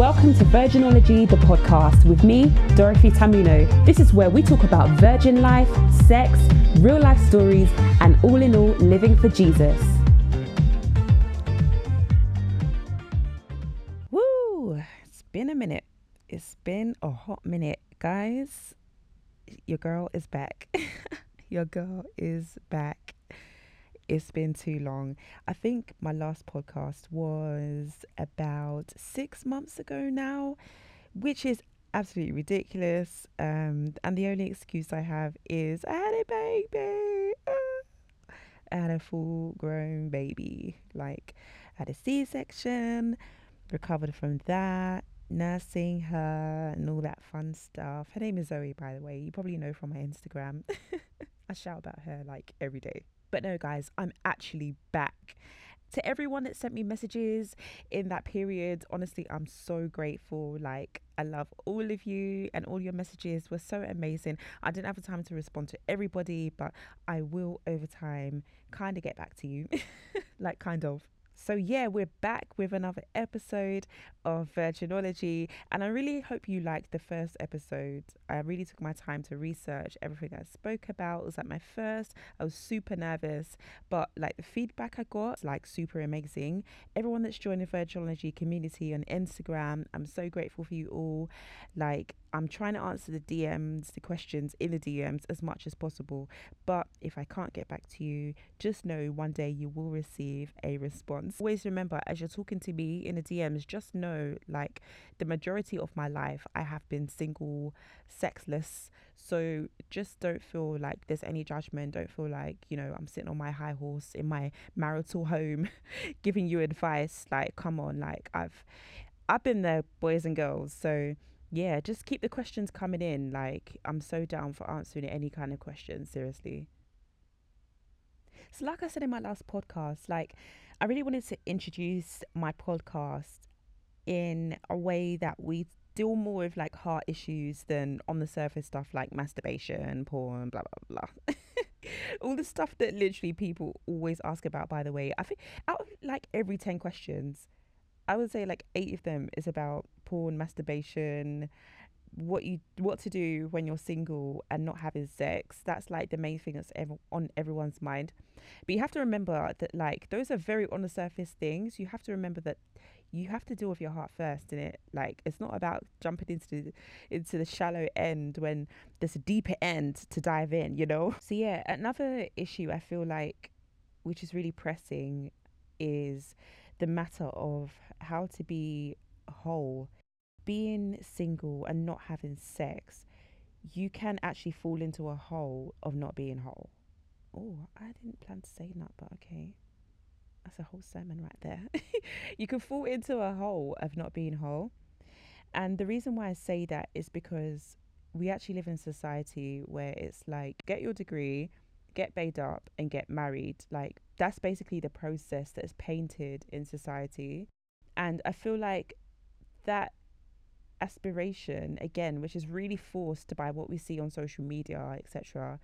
Welcome to Virginology, the podcast, with me, Dorothy Tamuno. This is where we talk about virgin life, sex, real life stories, and all in all, living for Jesus. Woo! It's been a minute. It's been a hot minute, guys. Your girl is back. Your girl is back it's been too long. I think my last podcast was about six months ago now, which is absolutely ridiculous. Um, and the only excuse I have is I had a baby. I had a full grown baby. Like, I had a C section, recovered from that, nursing her, and all that fun stuff. Her name is Zoe, by the way. You probably know from my Instagram. I shout about her like every day. But no, guys, I'm actually back. To everyone that sent me messages in that period, honestly, I'm so grateful. Like, I love all of you, and all your messages were so amazing. I didn't have the time to respond to everybody, but I will over time kind of get back to you. like, kind of. So, yeah, we're back with another episode of Virginology, and I really hope you liked the first episode. I really took my time to research everything I spoke about. It was like my first, I was super nervous, but like the feedback I got, like super amazing. Everyone that's joined the Virginology community on Instagram, I'm so grateful for you all. Like, I'm trying to answer the DMs, the questions in the DMs as much as possible. But if I can't get back to you, just know one day you will receive a response. Always remember, as you're talking to me in the DMs, just know like the majority of my life, I have been single, sexless. So just don't feel like there's any judgment. Don't feel like, you know, I'm sitting on my high horse in my marital home giving you advice. Like, come on, like I've I've been there, boys and girls. So yeah, just keep the questions coming in. Like, I'm so down for answering any kind of questions, seriously. So, like I said in my last podcast, like, I really wanted to introduce my podcast in a way that we deal more with like heart issues than on the surface stuff like masturbation, porn, blah, blah, blah. All the stuff that literally people always ask about, by the way. I think out of like every 10 questions, I would say like eight of them is about porn, masturbation, what you what to do when you're single and not having sex. That's like the main thing that's ever on everyone's mind. But you have to remember that like those are very on the surface things. You have to remember that you have to deal with your heart first in it like it's not about jumping into the into the shallow end when there's a deeper end to dive in you know so yeah another issue i feel like which is really pressing is the matter of how to be whole. Being single and not having sex, you can actually fall into a hole of not being whole. Oh, I didn't plan to say that, but okay. That's a whole sermon right there. you can fall into a hole of not being whole. And the reason why I say that is because we actually live in a society where it's like get your degree, get paid up, and get married. Like that's basically the process that is painted in society. And I feel like that aspiration, again, which is really forced by what we see on social media, etc.,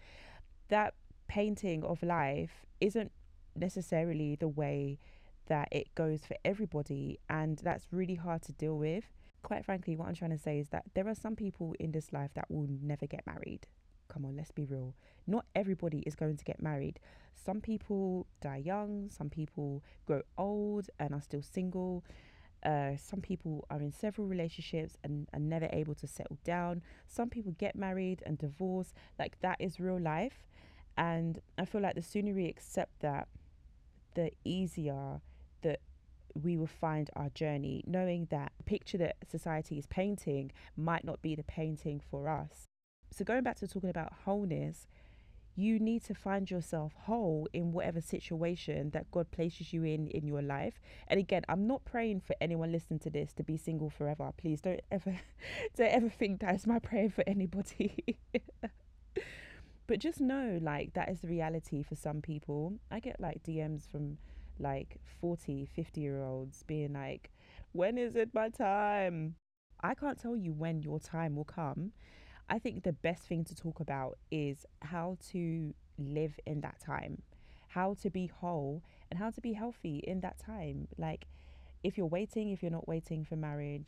that painting of life isn't necessarily the way that it goes for everybody. And that's really hard to deal with. Quite frankly, what I'm trying to say is that there are some people in this life that will never get married. Come on, let's be real. Not everybody is going to get married. Some people die young, some people grow old and are still single. Uh, some people are in several relationships and are never able to settle down. Some people get married and divorce. Like that is real life. And I feel like the sooner we accept that, the easier that we will find our journey, knowing that the picture that society is painting might not be the painting for us. So, going back to talking about wholeness, you need to find yourself whole in whatever situation that God places you in in your life. And again, I'm not praying for anyone listening to this to be single forever. Please don't ever don't ever think that is my prayer for anybody. but just know like that is the reality for some people. I get like DMs from like 40, 50 year olds being like, "When is it my time?" I can't tell you when your time will come I think the best thing to talk about is how to live in that time, how to be whole, and how to be healthy in that time. Like, if you're waiting, if you're not waiting for marriage,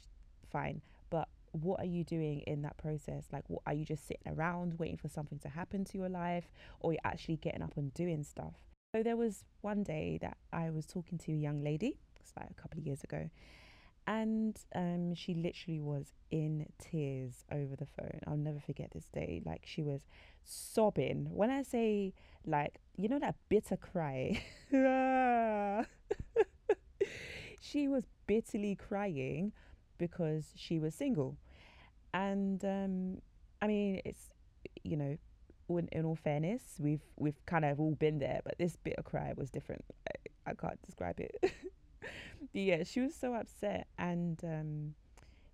fine. But what are you doing in that process? Like, what are you just sitting around waiting for something to happen to your life, or you're actually getting up and doing stuff? So there was one day that I was talking to a young lady, it's like a couple of years ago, and um, she literally was in tears over the phone. I'll never forget this day. Like she was sobbing. When I say like, you know that bitter cry, she was bitterly crying because she was single, and um, I mean it's you know. In, in all fairness, we've we've kind of all been there, but this bitter cry was different. I, I can't describe it. yeah, she was so upset and um,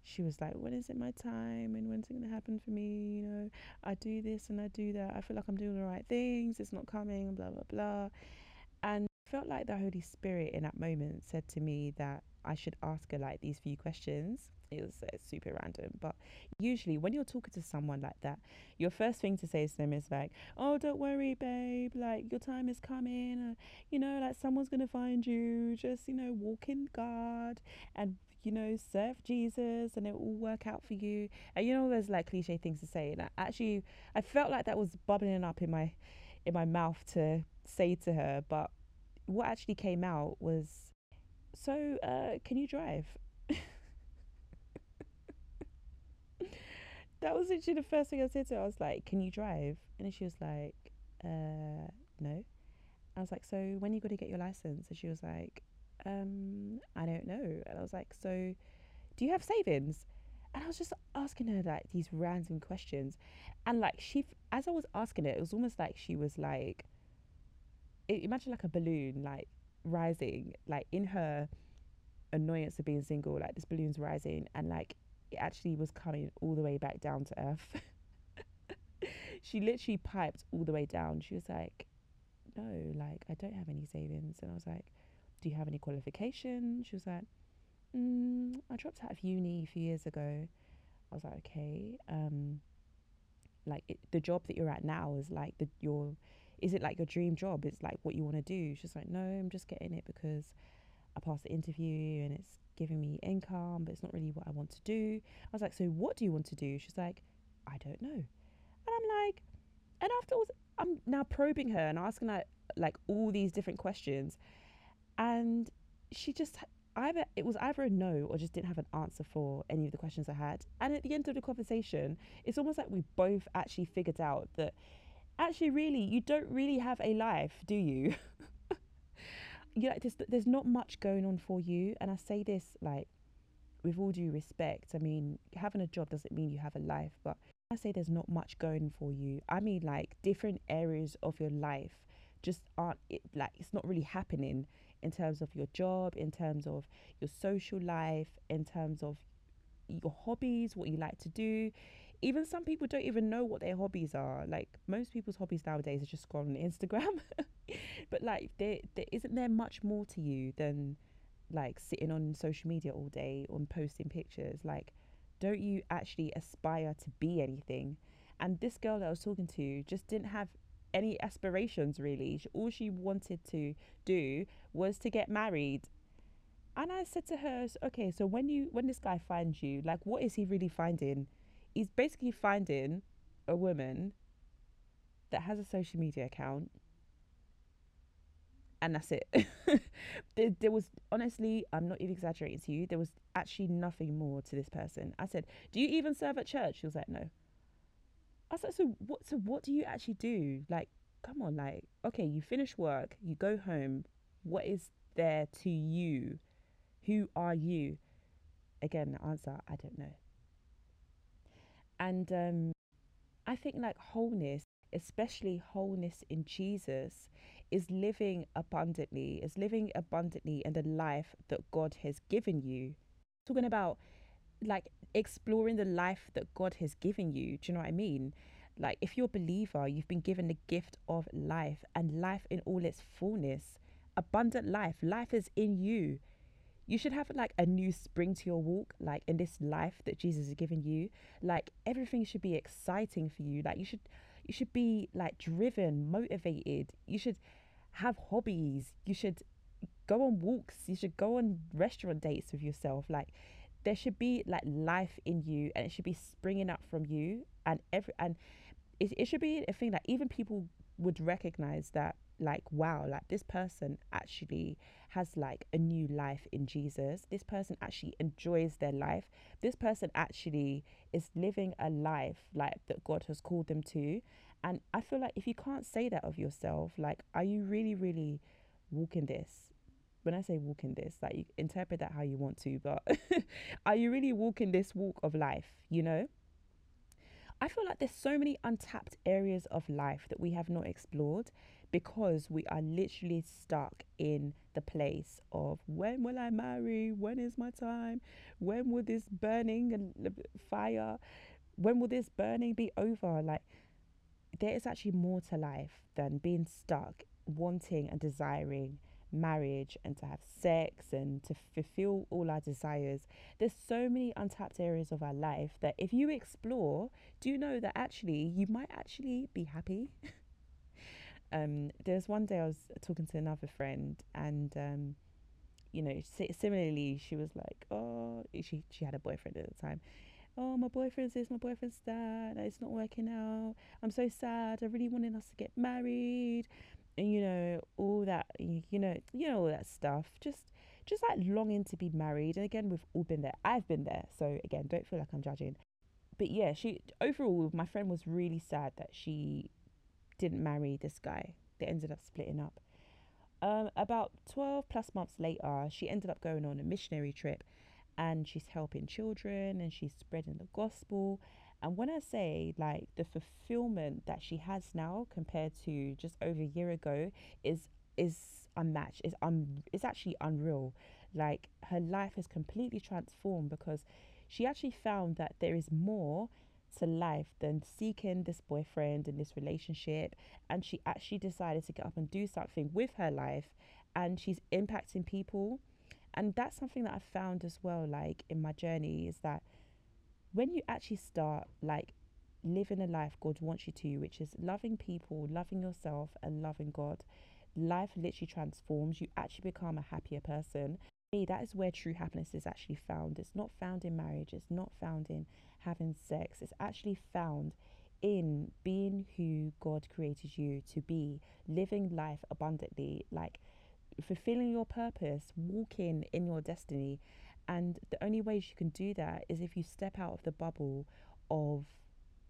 she was like, When is it my time? And when's it to happen for me? You know, I do this and I do that. I feel like I'm doing the right things. It's not coming, blah, blah, blah. And I felt like the Holy Spirit in that moment said to me that I should ask her like these few questions it was uh, super random. But usually, when you're talking to someone like that, your first thing to say to them is like, "Oh, don't worry, babe. Like your time is coming. Uh, you know, like someone's gonna find you. Just you know, walk in God and." You know, serve Jesus and it will work out for you. And you know, there's like cliche things to say. And I actually, I felt like that was bubbling up in my, in my mouth to say to her. But what actually came out was, so uh, can you drive? that was literally the first thing I said to her. I was like, "Can you drive?" And she was like, "Uh, no." I was like, "So when are you going to get your license?" And she was like, "Um, I don't know." And I was like, "So, do you have savings?" And I was just asking her like these random questions, and like she, as I was asking it, it was almost like she was like, imagine like a balloon like rising, like in her annoyance of being single, like this balloon's rising, and like it actually was coming all the way back down to earth. she literally piped all the way down. She was like, No, like, I don't have any savings. And I was like, Do you have any qualification? She was like, mm, I dropped out of uni a few years ago. I was like, Okay. Um, like, it, the job that you're at now is like the your is it like your dream job? It's like what you want to do. She's like, No, I'm just getting it because I passed the interview and it's giving me income, but it's not really what I want to do. I was like, so what do you want to do? She's like, I don't know. And I'm like, and afterwards, I'm now probing her and asking her like all these different questions. And she just either it was either a no or just didn't have an answer for any of the questions I had. And at the end of the conversation, it's almost like we both actually figured out that actually really you don't really have a life, do you? you know, there's, there's not much going on for you. And I say this like with all due respect. I mean, having a job doesn't mean you have a life, but I say there's not much going for you. I mean, like different areas of your life just aren't it, like it's not really happening in terms of your job, in terms of your social life, in terms of your hobbies, what you like to do. Even some people don't even know what their hobbies are. Like most people's hobbies nowadays are just scrolling on Instagram. but like there there isn't there much more to you than like sitting on social media all day on posting pictures? Like don't you actually aspire to be anything? And this girl that i was talking to just didn't have any aspirations really. All she wanted to do was to get married. And i said to her okay so when you when this guy finds you like what is he really finding he's basically finding a woman that has a social media account and that's it. there, there, was honestly, I'm not even exaggerating to you. There was actually nothing more to this person. I said, "Do you even serve at church?" She was like, "No." I said "So what? So what do you actually do? Like, come on, like, okay, you finish work, you go home. What is there to you? Who are you?" Again, the answer, I don't know. And um, I think like wholeness, especially wholeness in Jesus, is living abundantly, is living abundantly in the life that God has given you. Talking about like exploring the life that God has given you. Do you know what I mean? Like, if you're a believer, you've been given the gift of life and life in all its fullness, abundant life. Life is in you. You should have like a new spring to your walk, like in this life that Jesus has given you. Like, everything should be exciting for you. Like, you should you should be like driven, motivated. You should have hobbies. You should go on walks. You should go on restaurant dates with yourself. Like there should be like life in you and it should be springing up from you and every and it, it should be a thing that even people would recognize that like wow like this person actually has like a new life in Jesus. This person actually enjoys their life. This person actually is living a life like that God has called them to. And I feel like if you can't say that of yourself like are you really really walking this? When I say walking this, like you interpret that how you want to, but are you really walking this walk of life, you know? I feel like there's so many untapped areas of life that we have not explored because we are literally stuck in the place of when will I marry? When is my time? When will this burning and fire? When will this burning be over? Like, there is actually more to life than being stuck wanting and desiring marriage and to have sex and to fulfill all our desires. There's so many untapped areas of our life that if you explore, do you know that actually you might actually be happy? um, there's one day I was talking to another friend and um, you know, similarly, she was like, "Oh, she she had a boyfriend at the time, oh, my boyfriend's this, my boyfriend's that, it's not working out. I'm so sad. I really wanted us to get married. And you know all that you know you know all that stuff. Just just like longing to be married. And again we've all been there. I've been there. So again don't feel like i'm judging. But yeah she overall my friend was really sad that she didn't marry this guy they ended up splitting up um, about 12 plus months later she ended up going on a missionary trip and she's helping children and she's spreading the gospel and when I say like the fulfillment that she has now compared to just over a year ago is is unmatched. Is un it's actually unreal. Like her life has completely transformed because she actually found that there is more to life than seeking this boyfriend and this relationship and she actually decided to get up and do something with her life and she's impacting people and that's something that i found as well like in my journey is that when you actually start like living a life God wants you to, which is loving people, loving yourself, and loving God, life literally transforms. You actually become a happier person. That is where true happiness is actually found. It's not found in marriage, it's not found in having sex, it's actually found in being who God created you to be, living life abundantly, like fulfilling your purpose, walking in your destiny. And the only ways you can do that is if you step out of the bubble of,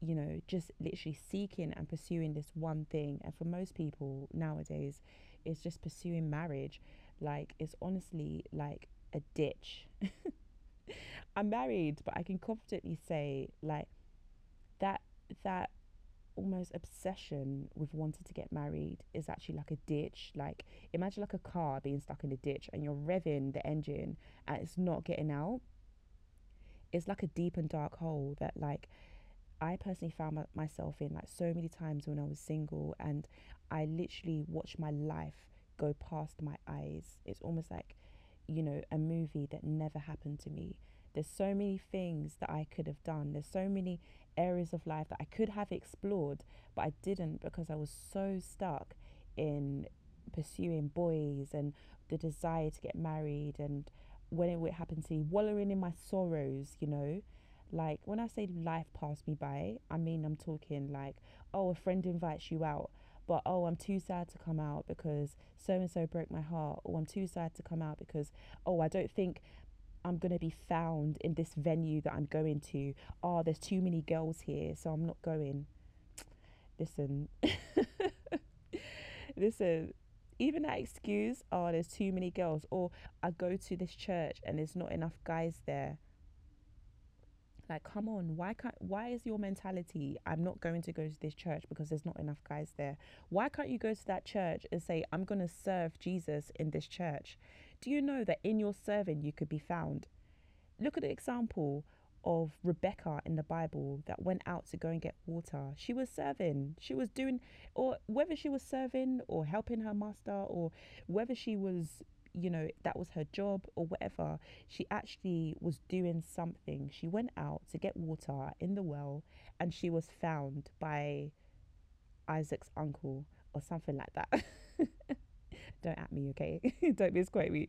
you know, just literally seeking and pursuing this one thing. And for most people nowadays, it's just pursuing marriage. Like, it's honestly like a ditch. I'm married, but I can confidently say, like, that, that almost obsession with wanting to get married is actually like a ditch. Like imagine like a car being stuck in a ditch and you're revving the engine and it's not getting out. It's like a deep and dark hole that like I personally found myself in like so many times when I was single and I literally watched my life go past my eyes. It's almost like you know a movie that never happened to me there's so many things that I could have done. There's so many areas of life that I could have explored, but I didn't because I was so stuck in pursuing boys and the desire to get married and when it would happen to me, wallowing in my sorrows, you know. Like when I say life passed me by, I mean I'm talking like, oh, a friend invites you out, but oh, I'm too sad to come out because so and so broke my heart, or I'm too sad to come out because oh, I don't think I'm going to be found in this venue that I'm going to. Oh, there's too many girls here, so I'm not going. Listen, listen, even that excuse, oh, there's too many girls, or I go to this church and there's not enough guys there. Like, come on, why can't why is your mentality I'm not going to go to this church because there's not enough guys there? Why can't you go to that church and say, I'm gonna serve Jesus in this church? Do you know that in your serving you could be found? Look at the example of Rebecca in the Bible that went out to go and get water. She was serving. She was doing, or whether she was serving or helping her master, or whether she was you know, that was her job or whatever. She actually was doing something. She went out to get water in the well and she was found by Isaac's uncle or something like that. Don't at me, okay? Don't misquote me.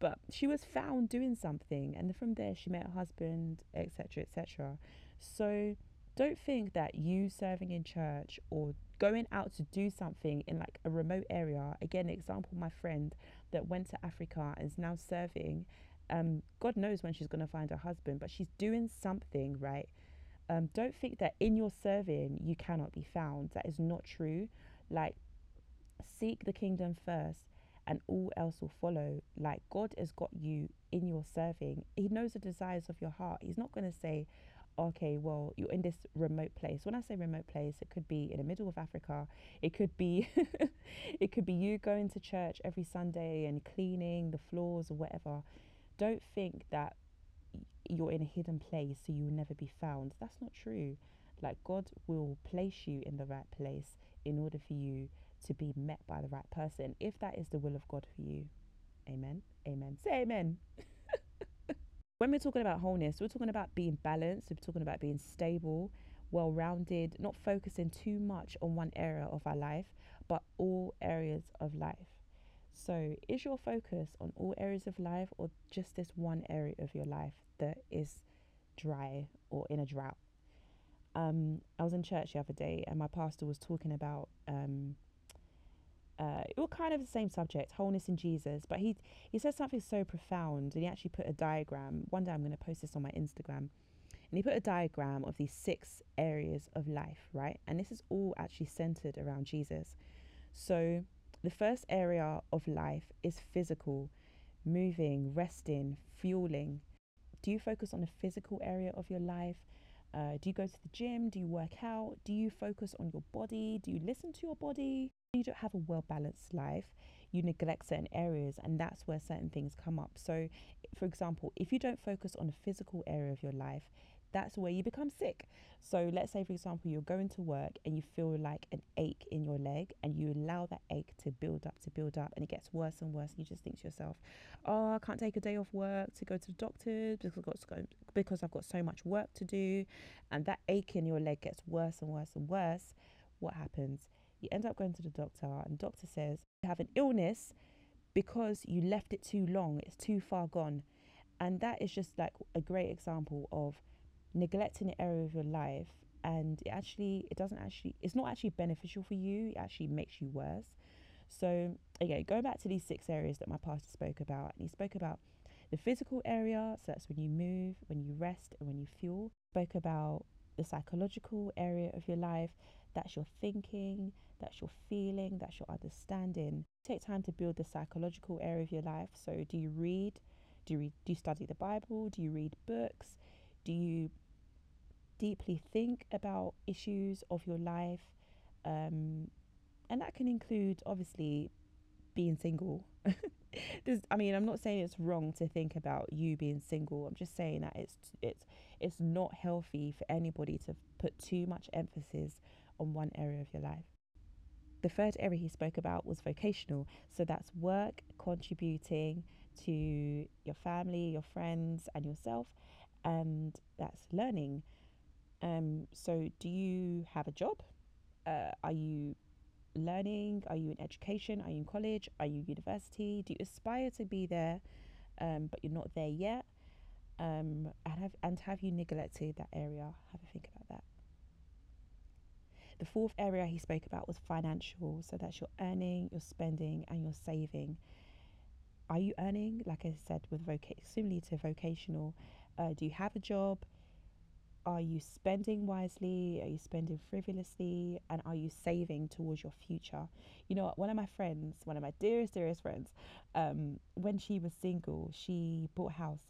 But she was found doing something, and from there she met her husband, etc., etc. So don't think that you serving in church or going out to do something in like a remote area. Again, example, my friend that went to Africa and is now serving. Um, God knows when she's gonna find her husband, but she's doing something right. Um, don't think that in your serving you cannot be found. That is not true. Like, seek the kingdom first and all else will follow. Like, God has got you in your serving. He knows the desires of your heart. He's not going to say, okay, well, you're in this remote place. When I say remote place, it could be in the middle of Africa. It could be it could be you going to church every Sunday and cleaning the floors or whatever. Don't think that you're in a hidden place so you will never be found. That's not true. Like God will place you in the right place in order for you to be met by the right person if that is the will of God for you. Amen. Amen. Say amen. when we're talking about wholeness, we're talking about being balanced, we're talking about being stable, well rounded, not focusing too much on one area of our life, but all areas of life. So, is your focus on all areas of life or just this one area of your life that is dry or in a drought? Um, I was in church the other day and my pastor was talking about um, uh, was kind of the same subject, wholeness in Jesus, but he he said something so profound, and he actually put a diagram. One day I'm going to post this on my Instagram, and he put a diagram of these six areas of life, right? And this is all actually centered around Jesus. So the first area of life is physical, moving, resting, fueling. Do you focus on the physical area of your life? Uh, do you go to the gym? Do you work out? Do you focus on your body? Do you listen to your body? You don't have a well balanced life. You neglect certain areas, and that's where certain things come up. So, for example, if you don't focus on a physical area of your life, that's where you become sick. So, let's say, for example, you're going to work and you feel like an ache in your leg, and you allow that ache to build up, to build up, and it gets worse and worse. And you just think to yourself, "Oh, I can't take a day off work to go to the doctor because I've got go, because I've got so much work to do," and that ache in your leg gets worse and worse and worse. What happens? You end up going to the doctor, and the doctor says you have an illness because you left it too long, it's too far gone. And that is just like a great example of neglecting an area of your life and it actually it doesn't actually it's not actually beneficial for you it actually makes you worse so again going back to these six areas that my pastor spoke about and he spoke about the physical area so that's when you move when you rest and when you fuel spoke about the psychological area of your life that's your thinking, that's your feeling, that's your understanding. Take time to build the psychological area of your life. So, do you read? Do you, read, do you study the Bible? Do you read books? Do you deeply think about issues of your life? Um, and that can include, obviously, being single. There's, I mean, I'm not saying it's wrong to think about you being single. I'm just saying that it's it's it's not healthy for anybody to put too much emphasis on one area of your life. The third area he spoke about was vocational. So that's work contributing to your family, your friends, and yourself. And that's learning. Um, so, do you have a job? Uh, are you learning? Are you in education? Are you in college? Are you university? Do you aspire to be there, um, but you're not there yet? Um, and have and have you neglected that area? Have a think about that. The fourth area he spoke about was financial. So that's your earning, your spending, and your saving. Are you earning? Like I said, with voc- similarly to vocational, uh, do you have a job? Are you spending wisely? Are you spending frivolously? And are you saving towards your future? You know, one of my friends, one of my dearest, dearest friends, um, when she was single, she bought a house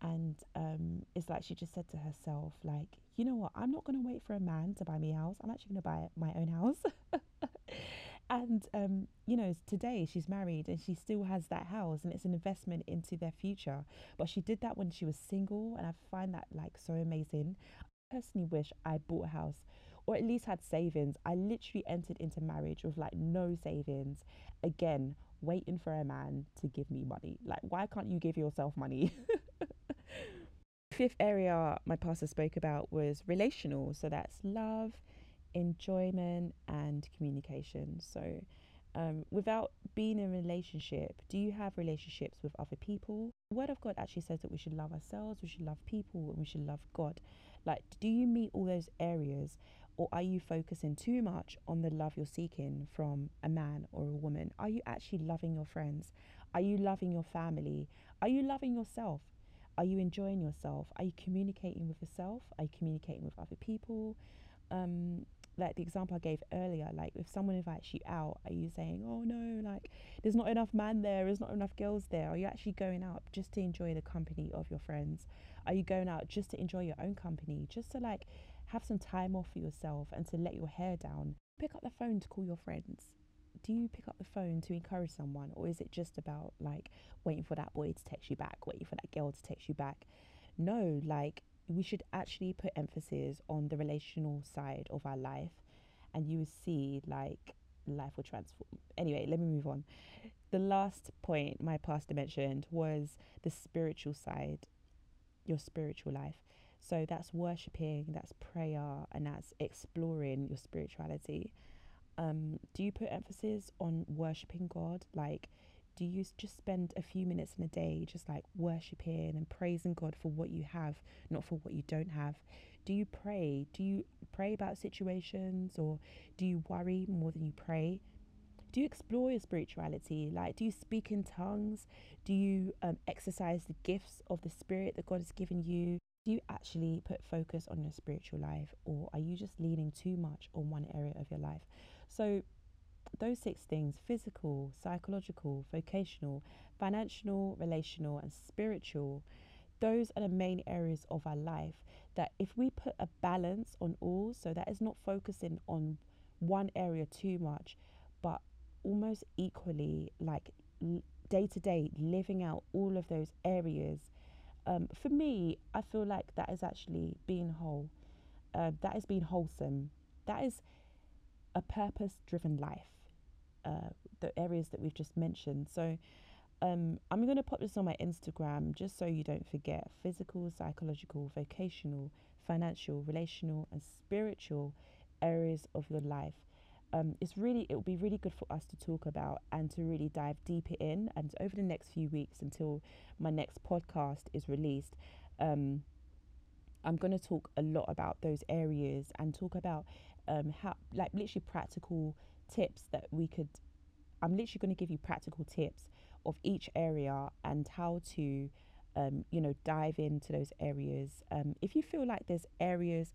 and um, it's like she just said to herself, like, you know what? I'm not going to wait for a man to buy me a house. I'm actually going to buy my own house. and, um, you know, today she's married and she still has that house and it's an investment into their future. But she did that when she was single. And I find that like so amazing. I personally wish I bought a house or at least had savings. I literally entered into marriage with like no savings. Again, waiting for a man to give me money. Like, why can't you give yourself money? Fifth area my pastor spoke about was relational. So that's love, enjoyment, and communication. So Um, without being in a relationship, do you have relationships with other people? The Word of God actually says that we should love ourselves, we should love people, and we should love God. Like, do you meet all those areas, or are you focusing too much on the love you're seeking from a man or a woman? Are you actually loving your friends? Are you loving your family? Are you loving yourself? Are you enjoying yourself? Are you communicating with yourself? Are you communicating with other people? Um, like the example I gave earlier, like if someone invites you out, are you saying, oh no, like there's not enough man there, there's not enough girls there? Are you actually going out just to enjoy the company of your friends? Are you going out just to enjoy your own company, just to like have some time off for yourself and to let your hair down? Pick up the phone to call your friends. Do you pick up the phone to encourage someone, or is it just about like waiting for that boy to text you back, waiting for that girl to text you back? No, like we should actually put emphasis on the relational side of our life and you will see like life will transform. Anyway, let me move on. The last point my pastor mentioned was the spiritual side, your spiritual life. So that's worshiping, that's prayer, and that's exploring your spirituality. Um, do you put emphasis on worshiping God? Like, do you just spend a few minutes in a day just like worshiping and praising God for what you have, not for what you don't have? Do you pray? Do you pray about situations or do you worry more than you pray? Do you explore your spirituality? Like, do you speak in tongues? Do you um, exercise the gifts of the Spirit that God has given you? Do you actually put focus on your spiritual life or are you just leaning too much on one area of your life? So, those six things physical, psychological, vocational, financial, relational, and spiritual those are the main areas of our life that if we put a balance on all, so that is not focusing on one area too much, but almost equally, like day to day, living out all of those areas. Um, for me, I feel like that is actually being whole. Uh, that is being wholesome. That is a purpose driven life uh, the areas that we've just mentioned. So um, I'm going to put this on my Instagram just so you don't forget physical, psychological, vocational, financial, relational, and spiritual areas of your life. Um, it's really it will be really good for us to talk about and to really dive deeper in and over the next few weeks until my next podcast is released um, i'm going to talk a lot about those areas and talk about um, how like literally practical tips that we could I'm literally going to give you practical tips of each area and how to um, you know dive into those areas um, if you feel like there's areas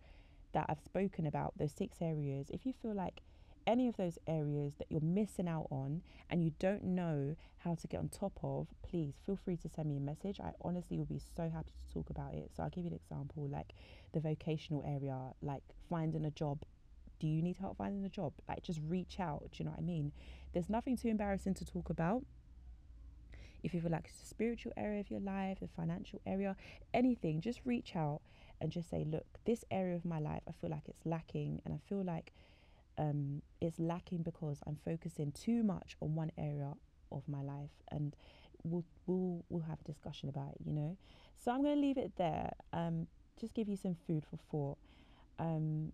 that I've spoken about those six areas if you feel like any of those areas that you're missing out on and you don't know how to get on top of, please feel free to send me a message. I honestly would be so happy to talk about it. So I'll give you an example like the vocational area, like finding a job do you need help finding a job? Like, just reach out. Do you know what I mean? There's nothing too embarrassing to talk about. If you feel like it's a spiritual area of your life, the financial area, anything, just reach out and just say, look, this area of my life, I feel like it's lacking, and I feel like um, it's lacking because I'm focusing too much on one area of my life, and we'll we'll we'll have a discussion about it, you know. So I'm going to leave it there. Um, just give you some food for thought. Um,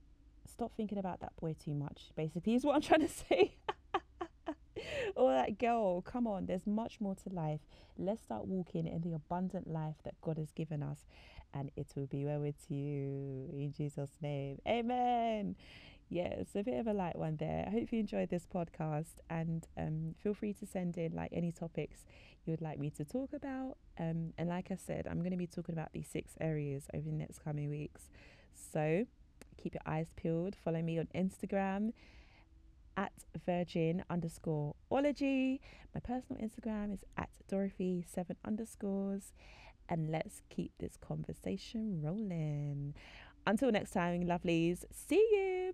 stop thinking about that boy too much, basically, is what I'm trying to say. or that girl, come on, there's much more to life. Let's start walking in the abundant life that God has given us, and it will be well with you in Jesus' name. Amen. Yes, a bit of a light one there. I hope you enjoyed this podcast, and um, feel free to send in like any topics you would like me to talk about. Um, and like I said, I'm going to be talking about these six areas over the next coming weeks. So, keep your eyes peeled. Follow me on Instagram at virgin underscore ology. My personal Instagram is at Dorothy seven underscores. And let's keep this conversation rolling. Until next time, lovelies, see you.